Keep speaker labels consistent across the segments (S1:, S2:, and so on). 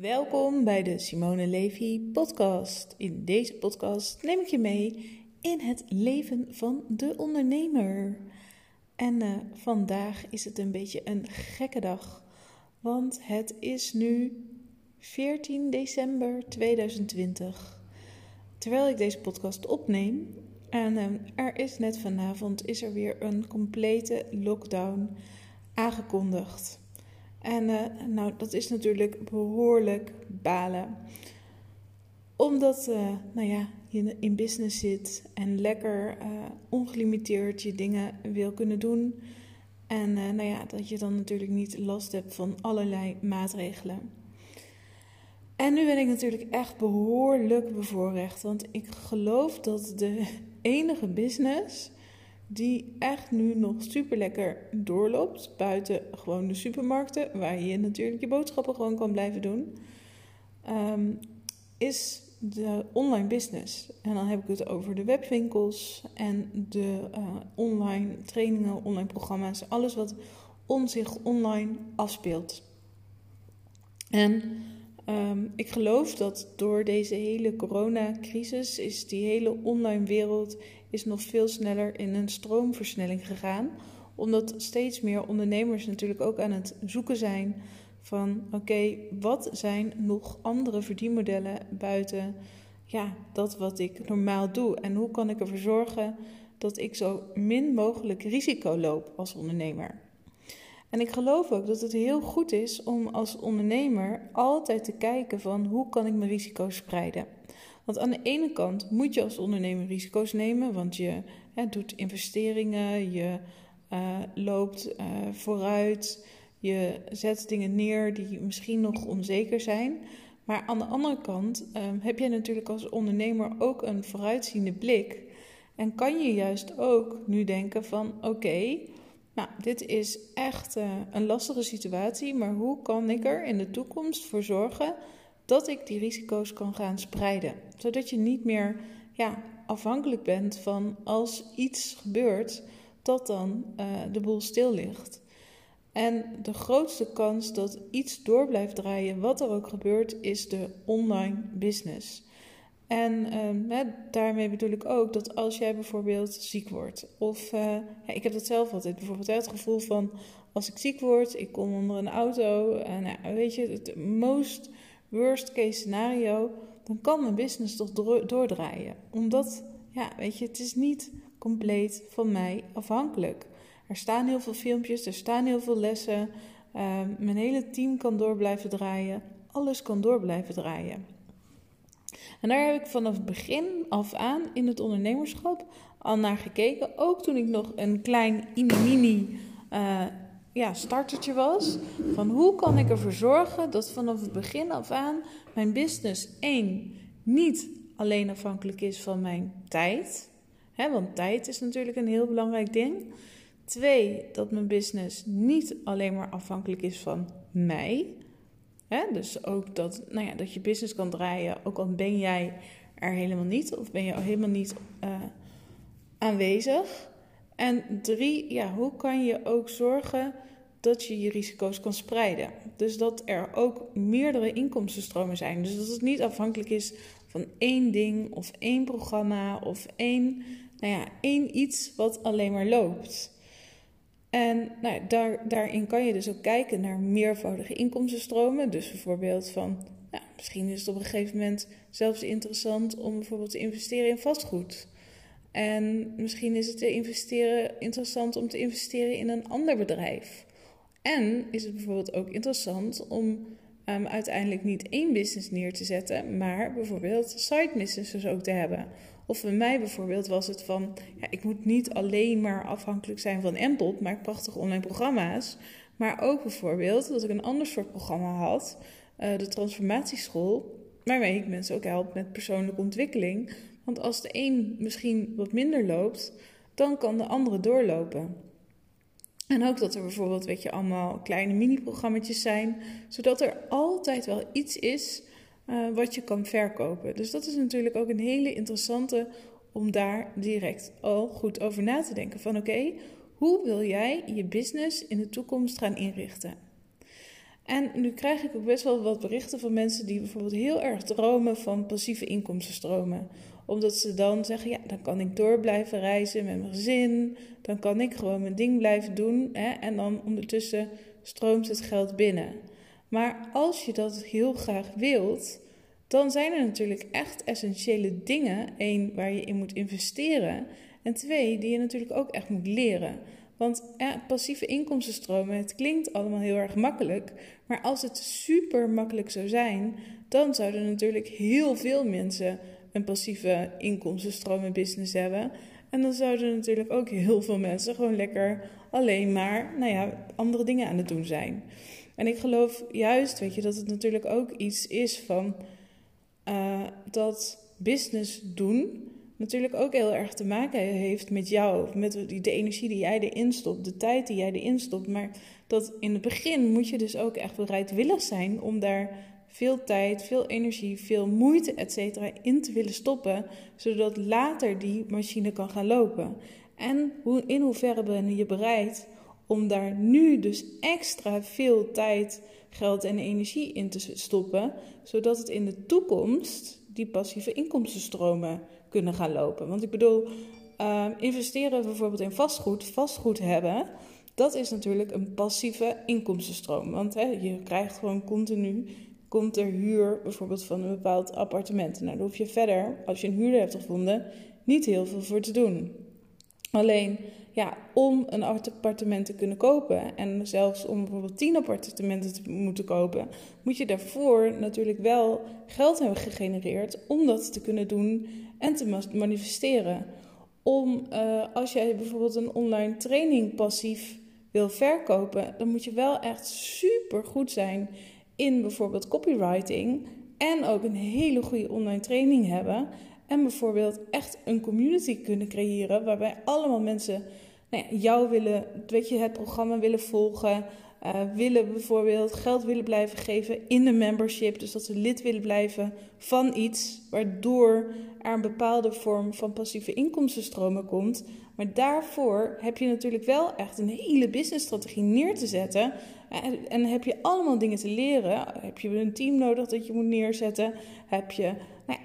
S1: Welkom bij de Simone Levy podcast. In deze podcast neem ik je mee in het leven van de ondernemer. En uh, vandaag is het een beetje een gekke dag, want het is nu 14 december 2020. Terwijl ik deze podcast opneem, en uh, er is net vanavond is er weer een complete lockdown aangekondigd. En uh, nou, dat is natuurlijk behoorlijk balen. Omdat uh, nou ja, je in business zit en lekker uh, ongelimiteerd je dingen wil kunnen doen. En nou ja, dat je dan natuurlijk niet last hebt van allerlei maatregelen. En nu ben ik natuurlijk echt behoorlijk bevoorrecht. Want ik geloof dat de enige business die echt nu nog super lekker doorloopt. Buiten gewoon de supermarkten, waar je natuurlijk je boodschappen gewoon kan blijven doen. Ehm, is de online business. En dan heb ik het over de webwinkels en de uh, online trainingen, online programma's. Alles wat om zich online afspeelt. En Ehm, ik geloof dat door deze hele coronacrisis is die hele online wereld is nog veel sneller in een stroomversnelling gegaan. Omdat steeds meer ondernemers natuurlijk ook aan het zoeken zijn van oké, wat zijn nog andere verdienmodellen buiten ja, dat wat ik normaal doe? En hoe kan ik ervoor zorgen dat ik zo min mogelijk risico loop als ondernemer? En ik geloof ook dat het heel goed is om als ondernemer altijd te kijken van hoe kan ik mijn risico's spreiden. Want aan de ene kant moet je als ondernemer risico's nemen, want je hè, doet investeringen, je uh, loopt uh, vooruit, je zet dingen neer die misschien nog onzeker zijn. Maar aan de andere kant uh, heb je natuurlijk als ondernemer ook een vooruitziende blik. En kan je juist ook nu denken van oké, nou, dit is echt uh, een lastige situatie, maar hoe kan ik er in de toekomst voor zorgen dat ik die risico's kan gaan spreiden? Zodat je niet meer ja, afhankelijk bent van als iets gebeurt, dat dan uh, de boel stil ligt. En de grootste kans dat iets door blijft draaien, wat er ook gebeurt, is de online business. En uh, daarmee bedoel ik ook dat als jij bijvoorbeeld ziek wordt, of ja, ik heb dat zelf altijd, bijvoorbeeld het gevoel van als ik ziek word, ik kom onder een auto, en nou, weet je, het most worst case scenario, dan kan mijn business toch doordraaien. Omdat, ja, weet je, het is niet compleet van mij afhankelijk. Er staan heel veel filmpjes, er staan heel veel lessen, uh, mijn hele team kan door blijven draaien, alles kan door blijven draaien. En daar heb ik vanaf het begin af aan in het ondernemerschap al naar gekeken. Ook toen ik nog een klein mini uh, ja, startertje was. Van hoe kan ik ervoor zorgen dat vanaf het begin af aan mijn business één niet alleen afhankelijk is van mijn tijd. Hè, want tijd is natuurlijk een heel belangrijk ding. Twee, dat mijn business niet alleen maar afhankelijk is van mij. Dus ook dat, nou ja, dat je business kan draaien, ook al ben jij er helemaal niet of ben je helemaal niet uh, aanwezig. En drie, ja, hoe kan je ook zorgen dat je je risico's kan spreiden? Dus dat er ook meerdere inkomstenstromen zijn. Dus dat het niet afhankelijk is van één ding of één programma of één, nou ja, één iets wat alleen maar loopt. En nou, daar, daarin kan je dus ook kijken naar meervoudige inkomstenstromen. Dus bijvoorbeeld van, nou, misschien is het op een gegeven moment zelfs interessant om bijvoorbeeld te investeren in vastgoed. En misschien is het te investeren, interessant om te investeren in een ander bedrijf. En is het bijvoorbeeld ook interessant om um, uiteindelijk niet één business neer te zetten, maar bijvoorbeeld side businesses ook te hebben. Of bij mij bijvoorbeeld was het van, ja, ik moet niet alleen maar afhankelijk zijn van Empel, maar ik prachtige online programma's. Maar ook bijvoorbeeld dat ik een ander soort programma had, uh, de transformatieschool, waarmee ik mensen ook help met persoonlijke ontwikkeling. Want als de een misschien wat minder loopt, dan kan de andere doorlopen. En ook dat er bijvoorbeeld, weet je, allemaal kleine mini-programma's zijn, zodat er altijd wel iets is uh, wat je kan verkopen. Dus dat is natuurlijk ook een hele interessante om daar direct al goed over na te denken. Van oké, hoe wil jij je business in de toekomst gaan inrichten? En nu krijg ik ook best wel wat berichten van mensen die bijvoorbeeld heel erg dromen van passieve inkomstenstromen. Omdat ze dan zeggen, ja, dan kan ik door blijven reizen met mijn gezin. Dan kan ik gewoon mijn ding blijven doen. Hè, en dan ondertussen stroomt het geld binnen. Maar als je dat heel graag wilt, dan zijn er natuurlijk echt essentiële dingen. Eén, waar je in moet investeren. En twee, die je natuurlijk ook echt moet leren. Want passieve inkomstenstromen, het klinkt allemaal heel erg makkelijk. Maar als het super makkelijk zou zijn, dan zouden natuurlijk heel veel mensen een passieve inkomstenstromen business hebben. En dan zouden natuurlijk ook heel veel mensen gewoon lekker alleen maar, nou ja, andere dingen aan het doen zijn. En ik geloof juist, weet je, dat het natuurlijk ook iets is van uh, dat business doen natuurlijk ook heel erg te maken heeft met jou, met de energie die jij erin stopt, de tijd die jij erin stopt. Maar dat in het begin moet je dus ook echt bereidwillig zijn om daar veel tijd, veel energie, veel moeite, et cetera, in te willen stoppen, zodat later die machine kan gaan lopen. En hoe, in hoeverre ben je bereid om daar nu dus extra veel tijd, geld en energie in te stoppen, zodat het in de toekomst die passieve inkomstenstromen kunnen gaan lopen. Want ik bedoel, uh, investeren bijvoorbeeld in vastgoed, vastgoed hebben, dat is natuurlijk een passieve inkomstenstroom. Want hè, je krijgt gewoon continu, komt er huur bijvoorbeeld van een bepaald appartement. Nou, daar hoef je verder, als je een huurder hebt gevonden, niet heel veel voor te doen. Alleen, ja, om een appartement te kunnen kopen en zelfs om bijvoorbeeld tien appartementen te moeten kopen, moet je daarvoor natuurlijk wel geld hebben gegenereerd om dat te kunnen doen en te manifesteren. Om, uh, als jij bijvoorbeeld een online training passief wil verkopen, dan moet je wel echt super goed zijn in bijvoorbeeld copywriting en ook een hele goede online training hebben. En bijvoorbeeld echt een community kunnen creëren waarbij allemaal mensen nou ja, jou willen, weet je, het programma willen volgen. Uh, willen bijvoorbeeld geld willen blijven geven in de membership. Dus dat ze lid willen blijven van iets, waardoor er een bepaalde vorm van passieve inkomstenstromen komt. Maar daarvoor heb je natuurlijk wel echt een hele businessstrategie neer te zetten. En, en heb je allemaal dingen te leren. Heb je een team nodig dat je moet neerzetten? Heb je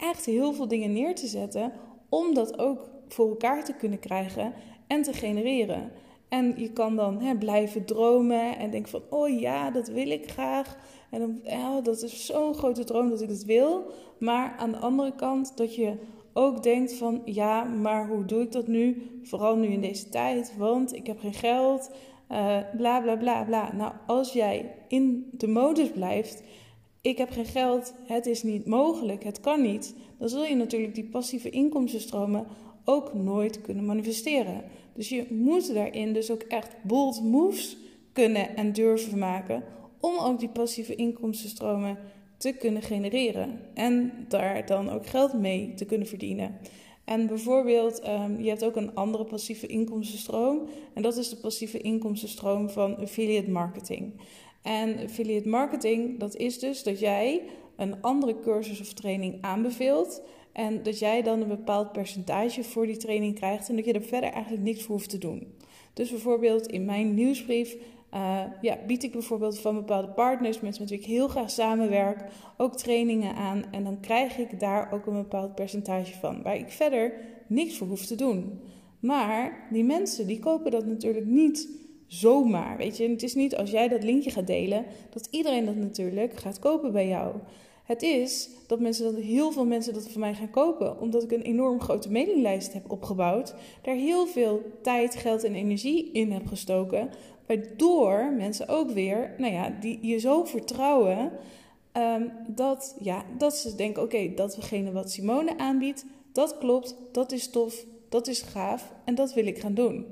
S1: echt heel veel dingen neer te zetten om dat ook voor elkaar te kunnen krijgen en te genereren. En je kan dan hè, blijven dromen en denken van, oh ja, dat wil ik graag. En dan, ja, dat is zo'n grote droom dat ik het wil. Maar aan de andere kant dat je ook denkt van, ja, maar hoe doe ik dat nu? Vooral nu in deze tijd, want ik heb geen geld. Uh, bla bla bla bla. Nou, als jij in de modus blijft, ik heb geen geld, het is niet mogelijk, het kan niet, dan zul je natuurlijk die passieve inkomstenstromen ook nooit kunnen manifesteren. Dus je moet daarin dus ook echt bold moves kunnen en durven maken om ook die passieve inkomstenstromen te kunnen genereren en daar dan ook geld mee te kunnen verdienen. En bijvoorbeeld, um, je hebt ook een andere passieve inkomstenstroom en dat is de passieve inkomstenstroom van affiliate marketing. En affiliate marketing, dat is dus dat jij een andere cursus of training aanbeveelt en dat jij dan een bepaald percentage voor die training krijgt en dat je er verder eigenlijk niks voor hoeft te doen. Dus bijvoorbeeld in mijn nieuwsbrief uh, ja, bied ik bijvoorbeeld van bepaalde partners, mensen met wie ik heel graag samenwerk, ook trainingen aan. En dan krijg ik daar ook een bepaald percentage van, waar ik verder niks voor hoef te doen. Maar die mensen die kopen dat natuurlijk niet zomaar. Weet je, het is niet als jij dat linkje gaat delen, dat iedereen dat natuurlijk gaat kopen bij jou. Het is dat, mensen, heel veel mensen dat van mij gaan kopen, omdat ik een enorm grote mailinglijst heb opgebouwd, daar heel veel tijd, geld en energie in heb gestoken, waardoor mensen ook weer, nou ja, die je zo vertrouwen, um, dat, ja, dat ze denken, oké, okay, datgene wat Simone aanbiedt, dat klopt, dat is tof, dat is gaaf en dat wil ik gaan doen.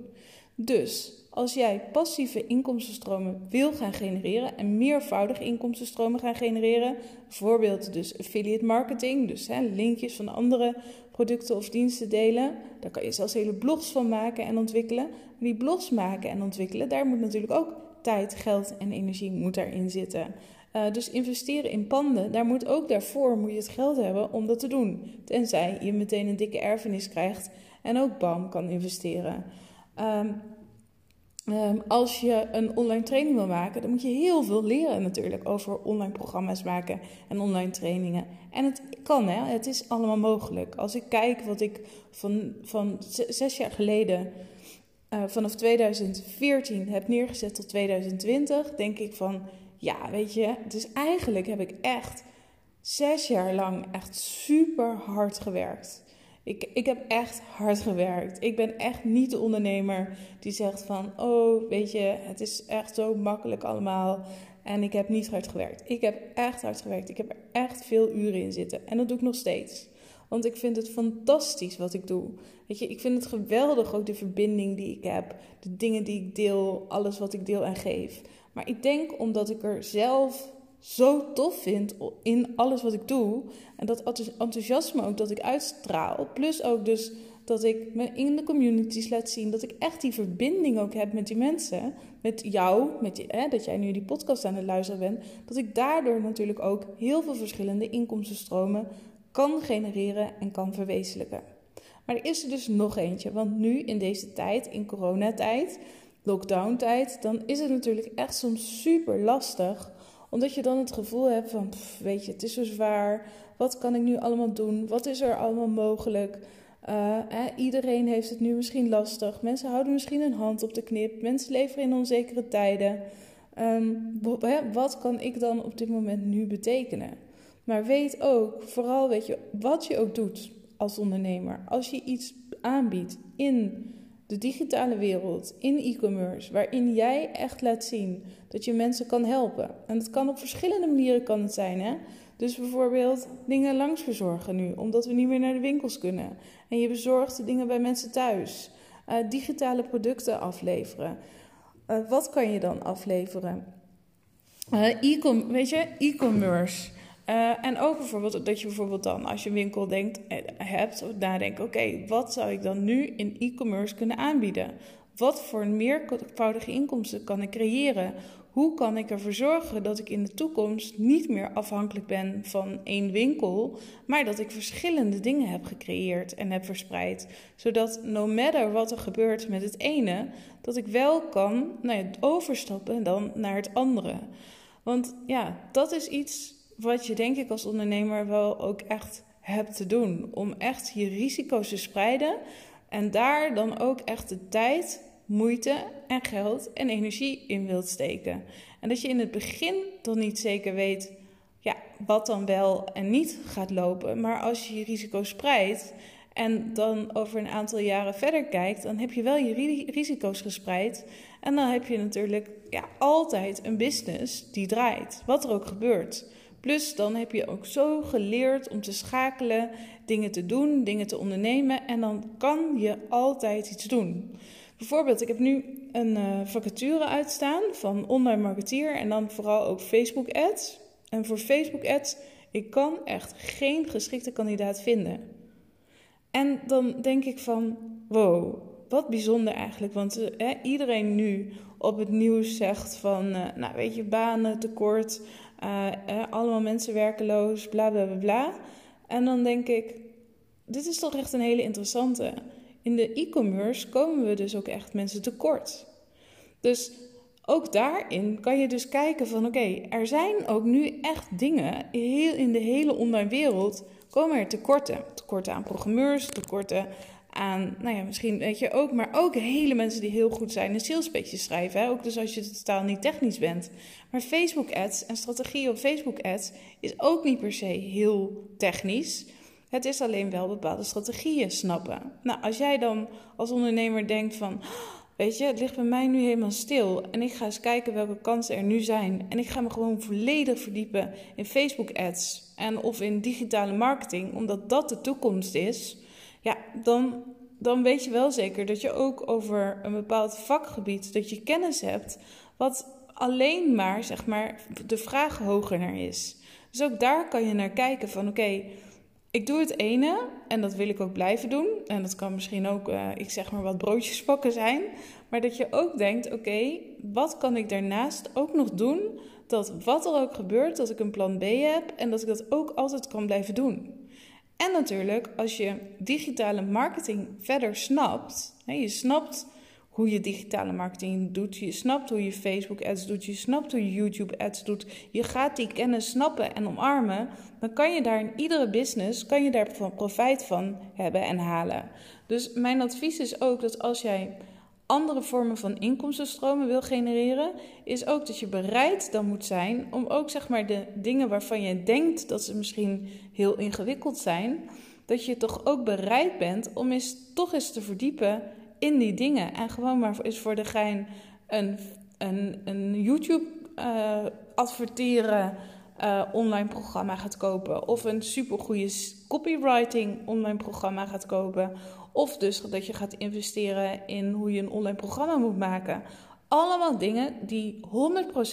S1: Dus als jij passieve inkomstenstromen wil gaan genereren en meervoudige inkomstenstromen gaan genereren, bijvoorbeeld dus affiliate marketing, dus hè, linkjes van andere producten of diensten delen, daar kan je zelfs hele blogs van maken en ontwikkelen. Maar die blogs maken en ontwikkelen, daar moet natuurlijk ook tijd, geld en energie moet daarin zitten. Uh, dus investeren in panden, daar moet ook daarvoor moet je het geld hebben om dat te doen. Tenzij je meteen een dikke erfenis krijgt en ook bam kan investeren. Um, Ehm, als je een online training wil maken, dan moet je heel veel leren natuurlijk over online programma's maken en online trainingen. En het kan, hè? het is allemaal mogelijk. Als ik kijk wat ik van, van zes jaar geleden, uh, vanaf 2014, heb neergezet tot 2020, denk ik van, ja, weet je, dus eigenlijk heb ik echt zes jaar lang echt super hard gewerkt. Ik, ik heb echt hard gewerkt. Ik ben echt niet de ondernemer die zegt van, oh, weet je, het is echt zo makkelijk allemaal. En ik heb niet hard gewerkt. Ik heb echt hard gewerkt. Ik heb er echt veel uren in zitten. En dat doe ik nog steeds. Want ik vind het fantastisch wat ik doe. Weet je, ik vind het geweldig ook de verbinding die ik heb. De dingen die ik deel, alles wat ik deel en geef. Maar ik denk omdat ik er zelf zo tof vind in alles wat ik doe. En dat enthousiasme ook dat ik uitstraal. Plus ook dus dat ik me in de communities laat zien. Dat ik echt die verbinding ook heb met die mensen. Met jou, met hè, dat jij nu die podcast aan het luisteren bent. Dat ik daardoor natuurlijk ook heel veel verschillende inkomstenstromen kan genereren en kan verwezenlijken. Maar er is er dus nog eentje. Want nu in deze tijd, in coronatijd, lockdown-tijd, dan is het natuurlijk echt soms super lastig omdat je dan het gevoel hebt van, weet je, het is zo zwaar. Wat kan ik nu allemaal doen? Wat is er allemaal mogelijk? Uh, iedereen heeft het nu misschien lastig. Mensen houden misschien een hand op de knip. Mensen leven in onzekere tijden. Um, wat kan ik dan op dit moment nu betekenen? Maar weet ook, vooral weet je, wat je ook doet als ondernemer. Als je iets aanbiedt in de digitale wereld, in e-commerce, waarin jij echt laat zien dat je mensen kan helpen. En het kan op verschillende manieren kan het zijn. Hè? Dus bijvoorbeeld dingen langs verzorgen nu, omdat we niet meer naar de winkels kunnen. En je bezorgt dingen bij mensen thuis. Uh, digitale producten afleveren. Uh, wat kan je dan afleveren? Uh, e weet je, e-commerce. Uh, en ook bijvoorbeeld dat je bijvoorbeeld dan, als je een winkel denkt, hebt, nadenkt: oké, wat zou ik dan nu in e-commerce kunnen aanbieden? Wat voor meervoudige inkomsten kan ik creëren? Hoe kan ik ervoor zorgen dat ik in de toekomst niet meer afhankelijk ben van één winkel, maar dat ik verschillende dingen heb gecreëerd en heb verspreid? Zodat no matter wat er gebeurt met het ene, dat ik wel kan nou ja, overstappen dan naar het andere. Want ja, dat is iets wat je denk ik als ondernemer wel ook echt hebt te doen. Om echt je risico's te spreiden en daar dan ook echt de tijd moeite en geld en energie in wilt steken. En dat je in het begin dan niet zeker weet ja, wat dan wel en niet gaat lopen. Maar als je je risico spreidt en dan over een aantal jaren verder kijkt, dan heb je wel je risico's gespreid. En dan heb je natuurlijk ja, altijd een business die draait, wat er ook gebeurt. Plus dan heb je ook zo geleerd om te schakelen, dingen te doen, dingen te ondernemen en dan kan je altijd iets doen. Bijvoorbeeld, ik heb nu een uh, vacature uitstaan van online marketeer en dan vooral ook Facebook ads. En voor Facebook ads, ik kan echt geen geschikte kandidaat vinden. En dan denk ik van, wow, wat bijzonder eigenlijk. Want uh, iedereen nu op het nieuws zegt van, uh, nou weet je, banen tekort, allemaal mensen werkeloos, bla bla bla bla. En dan denk ik, dit is toch echt een hele interessante in de e-commerce komen we dus ook echt mensen tekort. Dus ook daarin kan je dus kijken van oké, er zijn ook nu echt dingen heel in de hele online wereld komen er tekorten. Tekorten aan programmeurs, tekorten aan, nou ja, misschien weet je ook, maar ook hele mensen die heel goed zijn in salespages schrijven. Hè? Ook dus als je totaal niet technisch bent. Maar Facebook ads en strategie op Facebook ads is ook niet per se heel technisch. Het is alleen wel bepaalde strategieën snappen. Nou, als jij dan als ondernemer denkt van, weet je, het ligt bij mij nu helemaal stil en ik ga eens kijken welke kansen er nu zijn en ik ga me gewoon volledig verdiepen in Facebook ads en of in digitale marketing, omdat dat de toekomst is, ja, dan, dan weet je wel zeker dat je ook over een bepaald vakgebied dat je kennis hebt, wat alleen maar, zeg maar, de vraag hoger naar is. Dus ook daar kan je naar kijken van, oké, ik doe het ene en dat wil ik ook blijven doen. En dat kan misschien ook, uh, ik zeg maar, wat broodjes pakken zijn. Maar dat je ook denkt: oké, wat kan ik daarnaast ook nog doen? Dat wat er ook gebeurt, dat ik een plan B heb en dat ik dat ook altijd kan blijven doen. En natuurlijk, als je digitale marketing verder snapt, hè, je snapt hoe je digitale marketing doet. Je snapt hoe je Facebook ads doet. Je snapt hoe je YouTube ads doet. Je gaat die kennis snappen en omarmen. Dan kan je daar in iedere business kan je daar profijt van hebben en halen. Dus mijn advies is ook dat als jij andere vormen van inkomstenstromen wil genereren, is ook dat je bereid dan moet zijn om ook zeg maar de dingen waarvan je denkt dat ze misschien heel ingewikkeld zijn, dat je toch ook bereid bent om eens toch eens te verdiepen in die dingen. En gewoon maar eens voor de gein een, een, een YouTube uh, adverteren uh, online programma gaat kopen. Of een supergoeie copywriting online programma gaat kopen. Of dus dat je gaat investeren in hoe je een online programma moet maken. Allemaal dingen die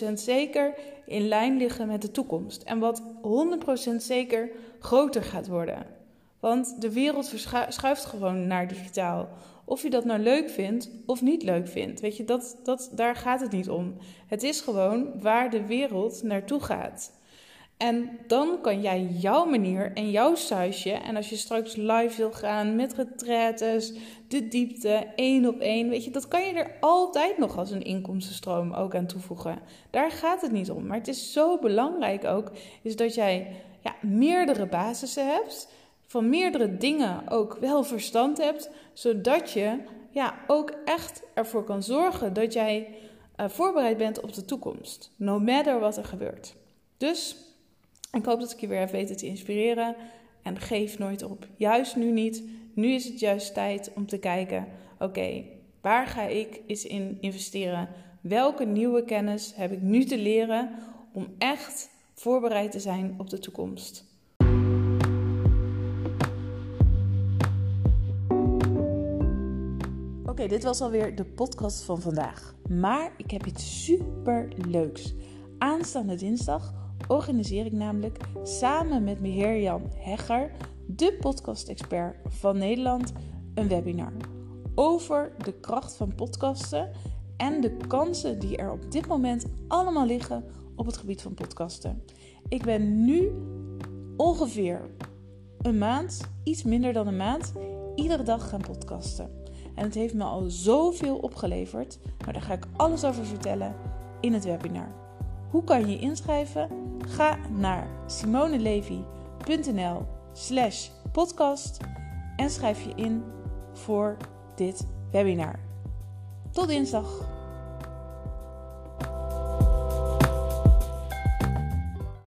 S1: 100% zeker in lijn liggen met de toekomst. En wat 100% zeker groter gaat worden. Want de wereld schuift gewoon naar digitaal. Of je dat nou leuk vindt of niet leuk vindt. Weet je, dat, dat, daar gaat het niet om. Het is gewoon waar de wereld naartoe gaat. En dan kan jij jouw manier en jouw sausje. En als je straks live wil gaan met retraites, de diepte, één op één. Weet je, dat kan je er altijd nog als een inkomstenstroom ook aan toevoegen. Daar gaat het niet om. Maar het is zo belangrijk ook, is dat jij ja, meerdere basissen hebt. Van meerdere dingen ook wel verstand hebt. Zodat je ja, ook echt ervoor kan zorgen dat jij uh, voorbereid bent op de toekomst. No matter wat er gebeurt. Dus ik hoop dat ik je weer heb weten te inspireren. En geef nooit op. Juist nu niet. Nu is het juist tijd om te kijken: oké, waar ga ik eens in investeren? Welke nieuwe kennis heb ik nu te leren om echt voorbereid te zijn op de toekomst? Oké, dit was alweer de podcast van vandaag. Maar ik heb iets super leuks. Aanstaande dinsdag organiseer ik namelijk samen met Jan Hegger, de podcast-expert van Nederland, een webinar over de kracht van podcasten en de kansen die er op dit moment allemaal liggen op het gebied van podcasten. Ik ben nu ongeveer een maand, iets minder dan een maand, iedere dag gaan podcasten. En het heeft me al zoveel opgeleverd, maar daar ga ik alles over vertellen in het webinar. Hoe kan je inschrijven? Ga naar simonelevy.nl slash podcast en schrijf je in voor dit webinar. Tot dinsdag!